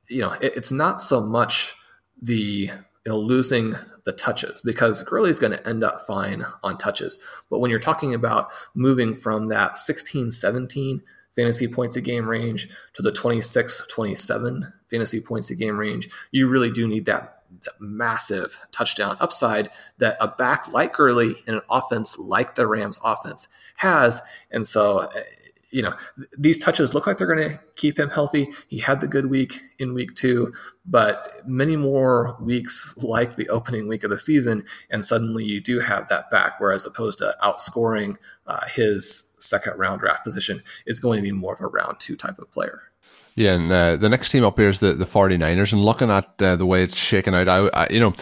you know it, it's not so much the you know losing the touches because Gurley is going to end up fine on touches. But when you're talking about moving from that 16 17 fantasy points a game range to the 26 27 fantasy points a game range, you really do need that, that massive touchdown upside that a back like Gurley in an offense like the Rams offense has. And so you know, these touches look like they're going to keep him healthy. He had the good week in week two, but many more weeks like the opening week of the season, and suddenly you do have that back. Whereas opposed to outscoring uh, his second round draft position, is going to be more of a round two type of player. Yeah, and uh, the next team up here is the, the 49ers. And looking at uh, the way it's shaken out, I, I you know,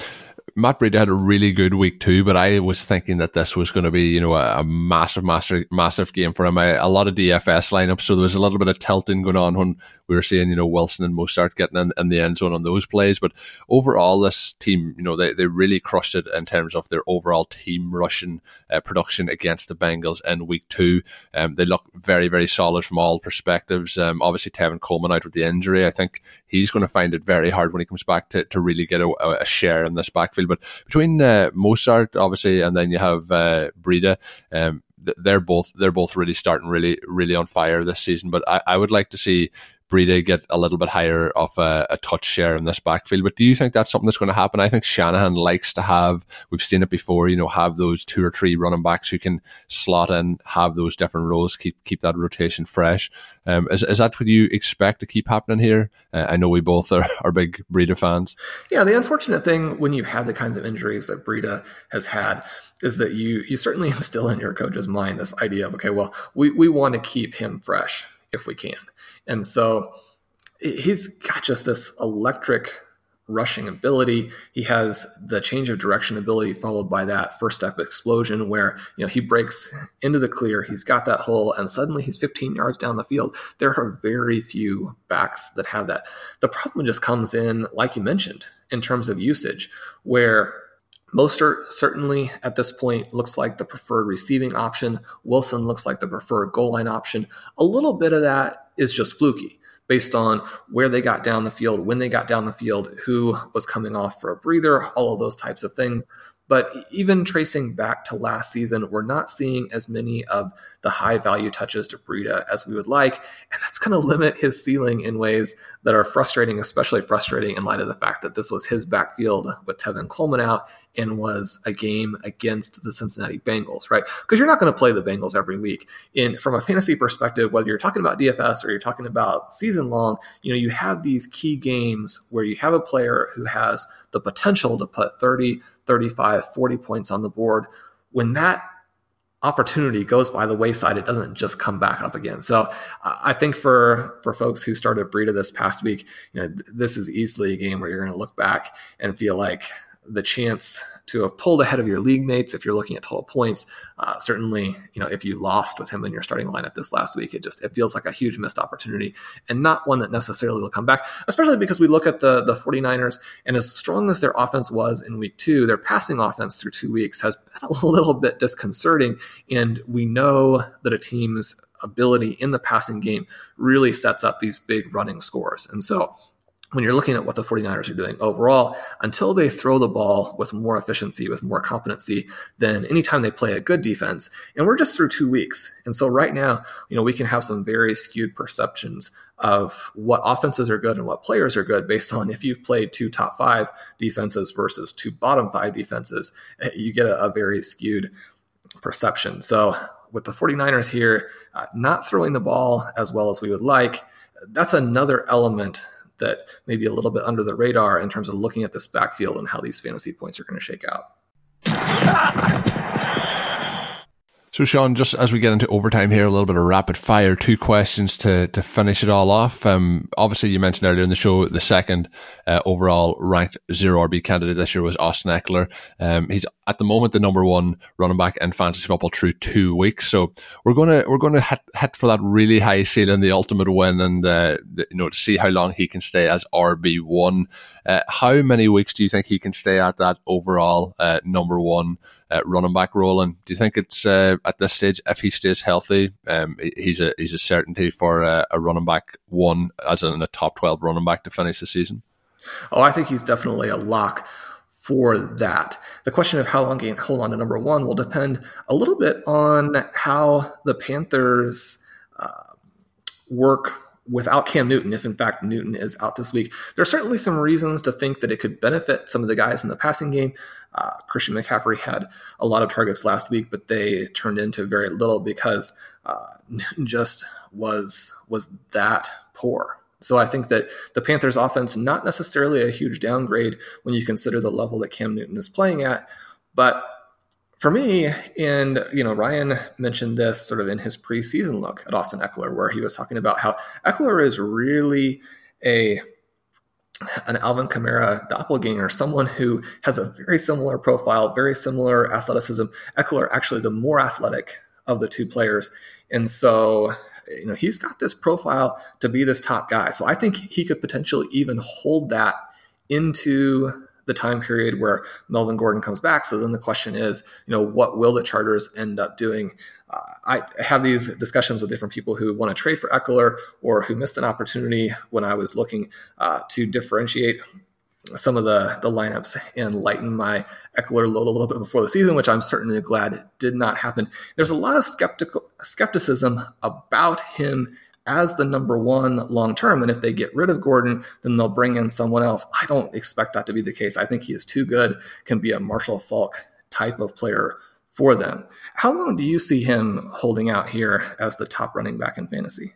Matt Breida had a really good week too, but I was thinking that this was going to be, you know, a, a massive, massive, massive game for him. I, a lot of DFS lineups, so there was a little bit of tilting going on when we were seeing, you know, Wilson and Mostert getting in, in the end zone on those plays. But overall, this team, you know, they, they really crushed it in terms of their overall team rushing uh, production against the Bengals in week two. Um, they look very, very solid from all perspectives. Um, obviously, Tevin Coleman out with the injury. I think he's going to find it very hard when he comes back to, to really get a, a share in this backfield. But between uh, Mostert, obviously, and then you have uh, Breida, um, they're both they're both really starting really really on fire this season. But I, I would like to see Breida get a little bit higher of a, a, touch share in this backfield. But do you think that's something that's going to happen? I think Shanahan likes to have, we've seen it before, you know, have those two or three running backs who can slot in, have those different roles, keep keep that rotation fresh. Um, is, is that what you expect to keep happening here? Uh, I know we both are, are big Breida fans. Yeah, the unfortunate thing when you've had the kinds of injuries that Breida has had is that you you certainly instill in your coach's mind this idea of, okay, well, we, we want to keep him fresh if we can. And so he's got just this electric rushing ability. He has the change of direction ability followed by that first step explosion where, you know, he breaks into the clear, he's got that hole and suddenly he's 15 yards down the field. There are very few backs that have that. The problem just comes in like you mentioned in terms of usage where Mostert certainly at this point looks like the preferred receiving option. Wilson looks like the preferred goal line option. A little bit of that is just fluky based on where they got down the field, when they got down the field, who was coming off for a breather, all of those types of things. But even tracing back to last season, we're not seeing as many of the high value touches to Breida as we would like. And that's going to limit his ceiling in ways that are frustrating, especially frustrating in light of the fact that this was his backfield with Tevin Coleman out and was a game against the Cincinnati Bengals, right? Because you're not going to play the Bengals every week. In from a fantasy perspective, whether you're talking about DFS or you're talking about season long, you know, you have these key games where you have a player who has the potential to put 30, 35, 40 points on the board. When that opportunity goes by the wayside, it doesn't just come back up again. So I think for for folks who started Breida this past week, you know, this is easily a game where you're going to look back and feel like the chance to have pulled ahead of your league mates if you're looking at total points. Uh, certainly, you know, if you lost with him in your starting lineup this last week, it just it feels like a huge missed opportunity and not one that necessarily will come back, especially because we look at the the 49ers and as strong as their offense was in week 2, their passing offense through 2 weeks has been a little bit disconcerting and we know that a team's ability in the passing game really sets up these big running scores. And so when you're looking at what the 49ers are doing overall, until they throw the ball with more efficiency, with more competency than anytime they play a good defense. And we're just through two weeks. And so right now, you know, we can have some very skewed perceptions of what offenses are good and what players are good based on if you've played two top five defenses versus two bottom five defenses, eh, you get a, a very skewed perception. So with the 49ers here, uh, not throwing the ball as well as we would like, that's another element that may be a little bit under the radar in terms of looking at this backfield and how these fantasy points are going to shake out. So, Shawn, just as we get into overtime here, a little bit of rapid fire, two questions to, to finish it all off. Um, obviously, you mentioned earlier in the show the second uh, overall ranked zero RB candidate this year was Austin Ekeler. Um, he's at the moment the number one running back in fantasy football through two weeks. So we're gonna we're gonna hit, hit for that really high ceiling, the ultimate win, and uh, the, you know to see how long he can stay as RB one. Uh, how many weeks do you think he can stay at that overall uh, number one? Uh, running back role. And do you think it's uh, at this stage, if he stays healthy, um, he's a he's a certainty for a, a running back one as in a top twelve running back to finish the season? Oh, I think he's definitely a lock for that. The question of how long he can hold on to number one will depend a little bit on how the Panthers uh, work without Cam Newton, if in fact Newton is out this week. There are certainly some reasons to think that it could benefit some of the guys in the passing game. Uh, Christian McCaffrey had a lot of targets last week, but they turned into very little because uh, Newton just was was that poor. So I think that the Panthers' offense not necessarily a huge downgrade when you consider the level that Cam Newton is playing at, but for me, and you know, Ryan mentioned this sort of in his preseason look at Austin Ekeler, where he was talking about how Ekeler is really a an Alvin Kamara doppelganger, someone who has a very similar profile, very similar athleticism. Ekeler actually the more athletic of the two players, and so you know he's got this profile to be this top guy. So I think he could potentially even hold that into the time period where Melvin Gordon comes back. So then the question is, you know, what will the Chargers end up doing? Uh, I have these discussions with different people who want to trade for Ekeler or who missed an opportunity when I was looking uh, to differentiate some of the the lineups and lighten my Ekeler load a little bit before the season, which I'm certainly glad did not happen. There's a lot of skeptical skepticism about him as the number one long term. And if they get rid of Gordon, then they'll bring in someone else. I don't expect that to be the case. I think he is too good, can be a Marshall Faulk type of player for them. How long do you see him holding out here as the top running back in fantasy?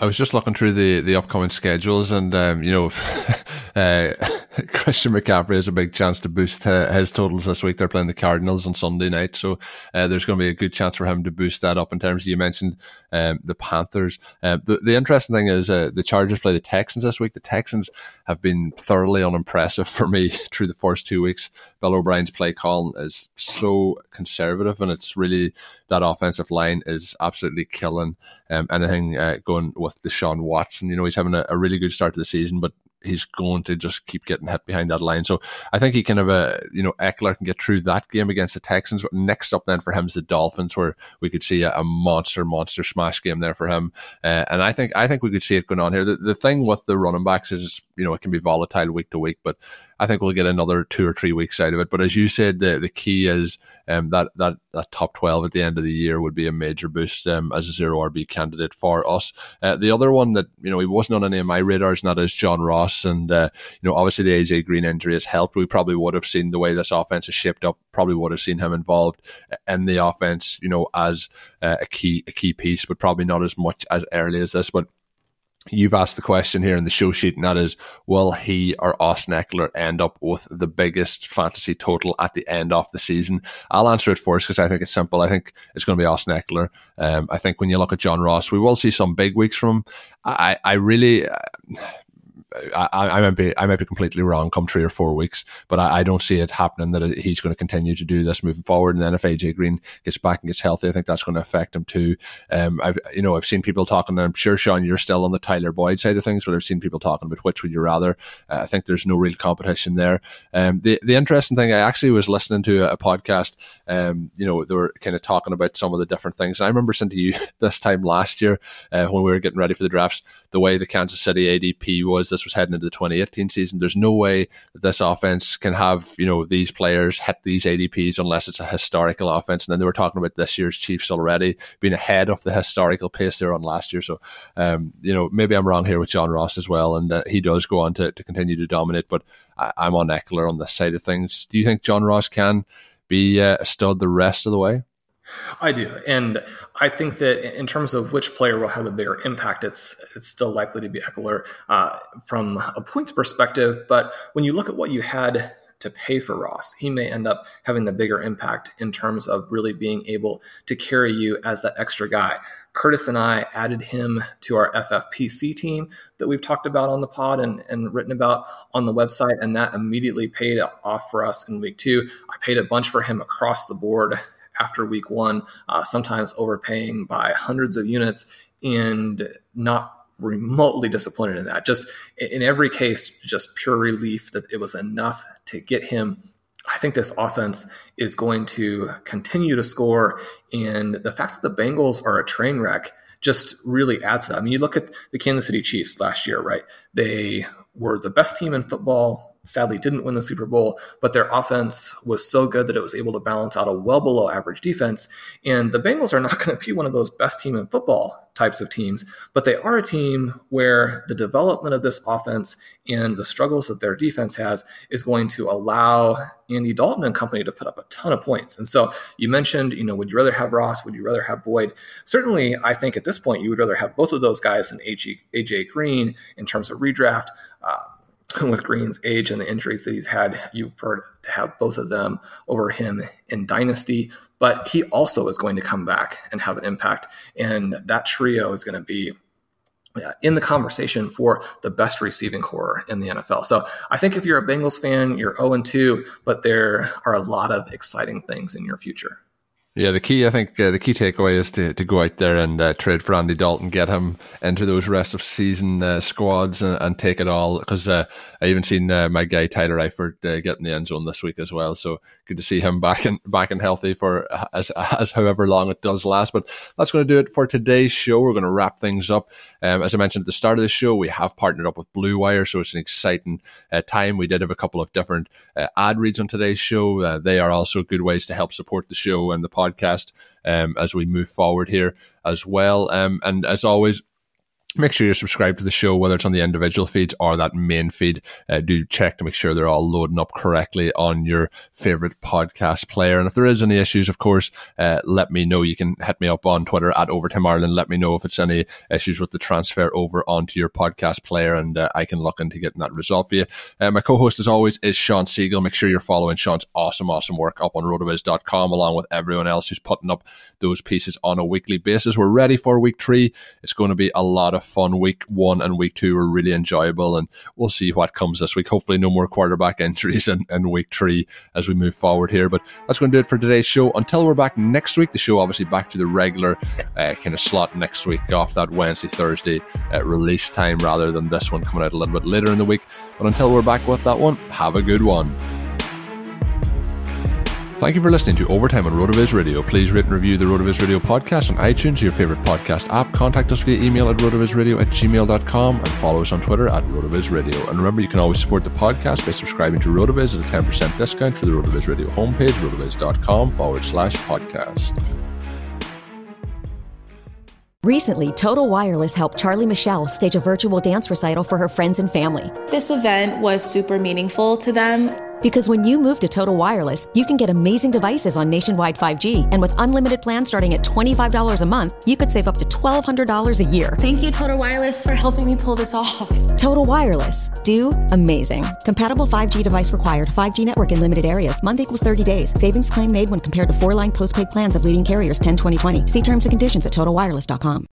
I was just looking through the, the upcoming schedules, and um, you know, uh, Christian McCaffrey has a big chance to boost uh, his totals this week. They're playing the Cardinals on Sunday night, so uh, there's going to be a good chance for him to boost that up. In terms of you mentioned um, the Panthers, uh, the the interesting thing is uh, the Chargers play the Texans this week. The Texans have been thoroughly unimpressive for me through the first two weeks. Bill O'Brien's play call is so conservative, and it's really that offensive line is absolutely killing um, anything uh, going with Deshaun Watson. You know, he's having a, a really good start to the season, but he's going to just keep getting hit behind that line. So I think he kind of a you know Ekeler can get through that game against the Texans. But next up then for him is the Dolphins, where we could see a, a monster monster smash game there for him. Uh, and I think I think we could see it going on here. The, the thing with the running backs is you know it can be volatile week to week, but I think we'll get another two or three weeks out of it. But as you said, the, the key is um, that, that that top twelve at the end of the year would be a major boost um, as a zero RB candidate for us. Uh, the other one that you know he wasn't on any of my radars, and that is John Ross. And uh, you know, obviously the AJ Green injury has helped. We probably would have seen the way this offense is shaped up. Probably would have seen him involved in the offense, you know, as uh, a key a key piece, but probably not as much as early as this. But You've asked the question here in the show sheet, and that is, will he or Austin Ekeler end up with the biggest fantasy total at the end of the season? I'll answer it first because I think it's simple. I think it's going to be Austin Ekeler. Um, I think when you look at John Ross, we will see some big weeks from him. I, I really, uh, I, I, might be I might be completely wrong come three or four weeks, but I, I don't see it happening that he's going to continue to do this moving forward. And then if AJ Green gets back and gets healthy, I think that's going to affect him too. Um, I've you know I've seen people talking, and I'm sure Shawn you're still on the Tyler Boyd side of things, but I've seen people talking about which would you rather. Uh, I think there's no real competition there. Um, the the interesting thing I actually was listening to a, a podcast. Um, you know they were kind of talking about some of the different things. And I remember saying to you this time last year uh, when we were getting ready for the drafts, the way the Kansas City ADP was. This was heading into the 2018 season. There's no way this offense can have, you know, these players hit these ADPs unless it's a historical offense. And then they were talking about this year's Chiefs already being ahead of the historical pace they were on last year. So, um, you know, maybe I'm wrong here with John Ross as well. And uh, he does go on to, to continue to dominate, but I, am on Ekeler on this side of things. Do you think John Ross can be uh, a stud the rest of the way? I do, and I think that in terms of which player will have the bigger impact, it's it's still likely to be Ekeler uh, from a points perspective. But when you look at what you had to pay for Ross. He may end up having the bigger impact in terms of really being able to carry you as that extra guy. Curtis and I added him to our FFPC team that we've talked about on the pod and, and written about on the website, and that immediately paid off for us in week two. I paid a bunch for him across the board after week one, uh, sometimes overpaying by hundreds of units and not remotely disappointed in that. Just in every case, just pure relief that it was enough to get him I think this offense is going to continue to score. And the fact that the Bengals are a train wreck just really adds to that. I mean, you look at the Kansas City Chiefs last year, right? They were the best team in football sadly didn't win the Super Bowl, but their offense was so good that it was able to balance out a well below average defense. And the Bengals are not going to be one of those best team in football types of teams, but they are a team where the development of this offense and the struggles that their defense has is going to allow Andy Dalton and company to put up a ton of points. And so you mentioned, you know, would you rather have Ross? Would you rather have Boyd? Certainly, I think at this point you would rather have both of those guys than AJ, Green in terms of redraft. Uh, with Green's age and the injuries that he's had, you prefer to have both of them over him in Dynasty. But he also is going to come back and have an impact. And that trio is going to be in the conversation for the best receiving corps in the NFL. So I think if you're a Bengals fan, you're 0 2, but there are a lot of exciting things in your future. Yeah, the key, I think, uh, the key takeaway is to, to go out there and uh, trade for Andy Dalton, get him into those rest of season uh, squads and, and, take it all. Because uh, I even seen uh, my guy Tyler Eifert uh, get in the end zone this week as well. So good to see him back and back and healthy for as as however long it does last. But that's going to do it for today's show. We're going to wrap things up. Um, as I mentioned at the start of the show, we have partnered up with Blue Wire, so it's an exciting time. We did have a couple of different ad reads on today's show. they are also good ways to help support the show and the podcast podcast um, as we move forward here as well. Um, and as always, make sure you're subscribed to the show, whether it's on the individual feeds or that main feed. Uh, do check to make sure they're all loading up correctly on your favorite podcast player. And if there is any issues, of course, uh, let me know. You can hit me up on Twitter at Overtime Ireland. Let me know if it's any issues with the transfer over onto your podcast player, and uh, I can look into getting that resolved for you. Uh, my co-host, as always, is Shawn Siegele. Make sure you're following Shawn's awesome, awesome work up on rotoviz.com, along with everyone else who's putting up those pieces on a weekly basis. We're ready for week three. It's going to be a lot of fun. Week one and week two were really enjoyable, and we'll see what comes this week. Hopefully, no more quarterback injuries in, in week three as we move forward here. But that's going to do it for today's show. Until we're back next week, the show obviously back to the regular uh, kind of slot next week off that Wednesday, Thursday uh, release time rather than this one coming out a little bit later in the week. But until we're back with that one, have a good one. Thank you for listening to Overtime on RotoViz Radio. Please rate and review the RotoViz Radio podcast on iTunes, your favorite podcast app. Contact us via email at rotovizradio at gmail.com and follow us on Twitter at RotoViz Radio. And remember, you can always support the podcast by subscribing to RotoViz at a 10% discount through the RotoViz Radio homepage, rotoviz.com forward slash podcast. Recently, Total Wireless helped Charlie Michelle stage a virtual dance recital for her friends and family. This event was super meaningful to them. Because when you move to Total Wireless, you can get amazing devices on nationwide 5G. And with unlimited plans starting at $25 a month, you could save up to $1,200 a year. Thank you, Total Wireless, for helping me pull this off. Total Wireless. Do amazing. Compatible 5G device required. 5G network in limited areas. Month equals 30 days. Savings claim made when compared to four line postpaid plans of leading carriers 10 2020. See terms and conditions at totalwireless.com.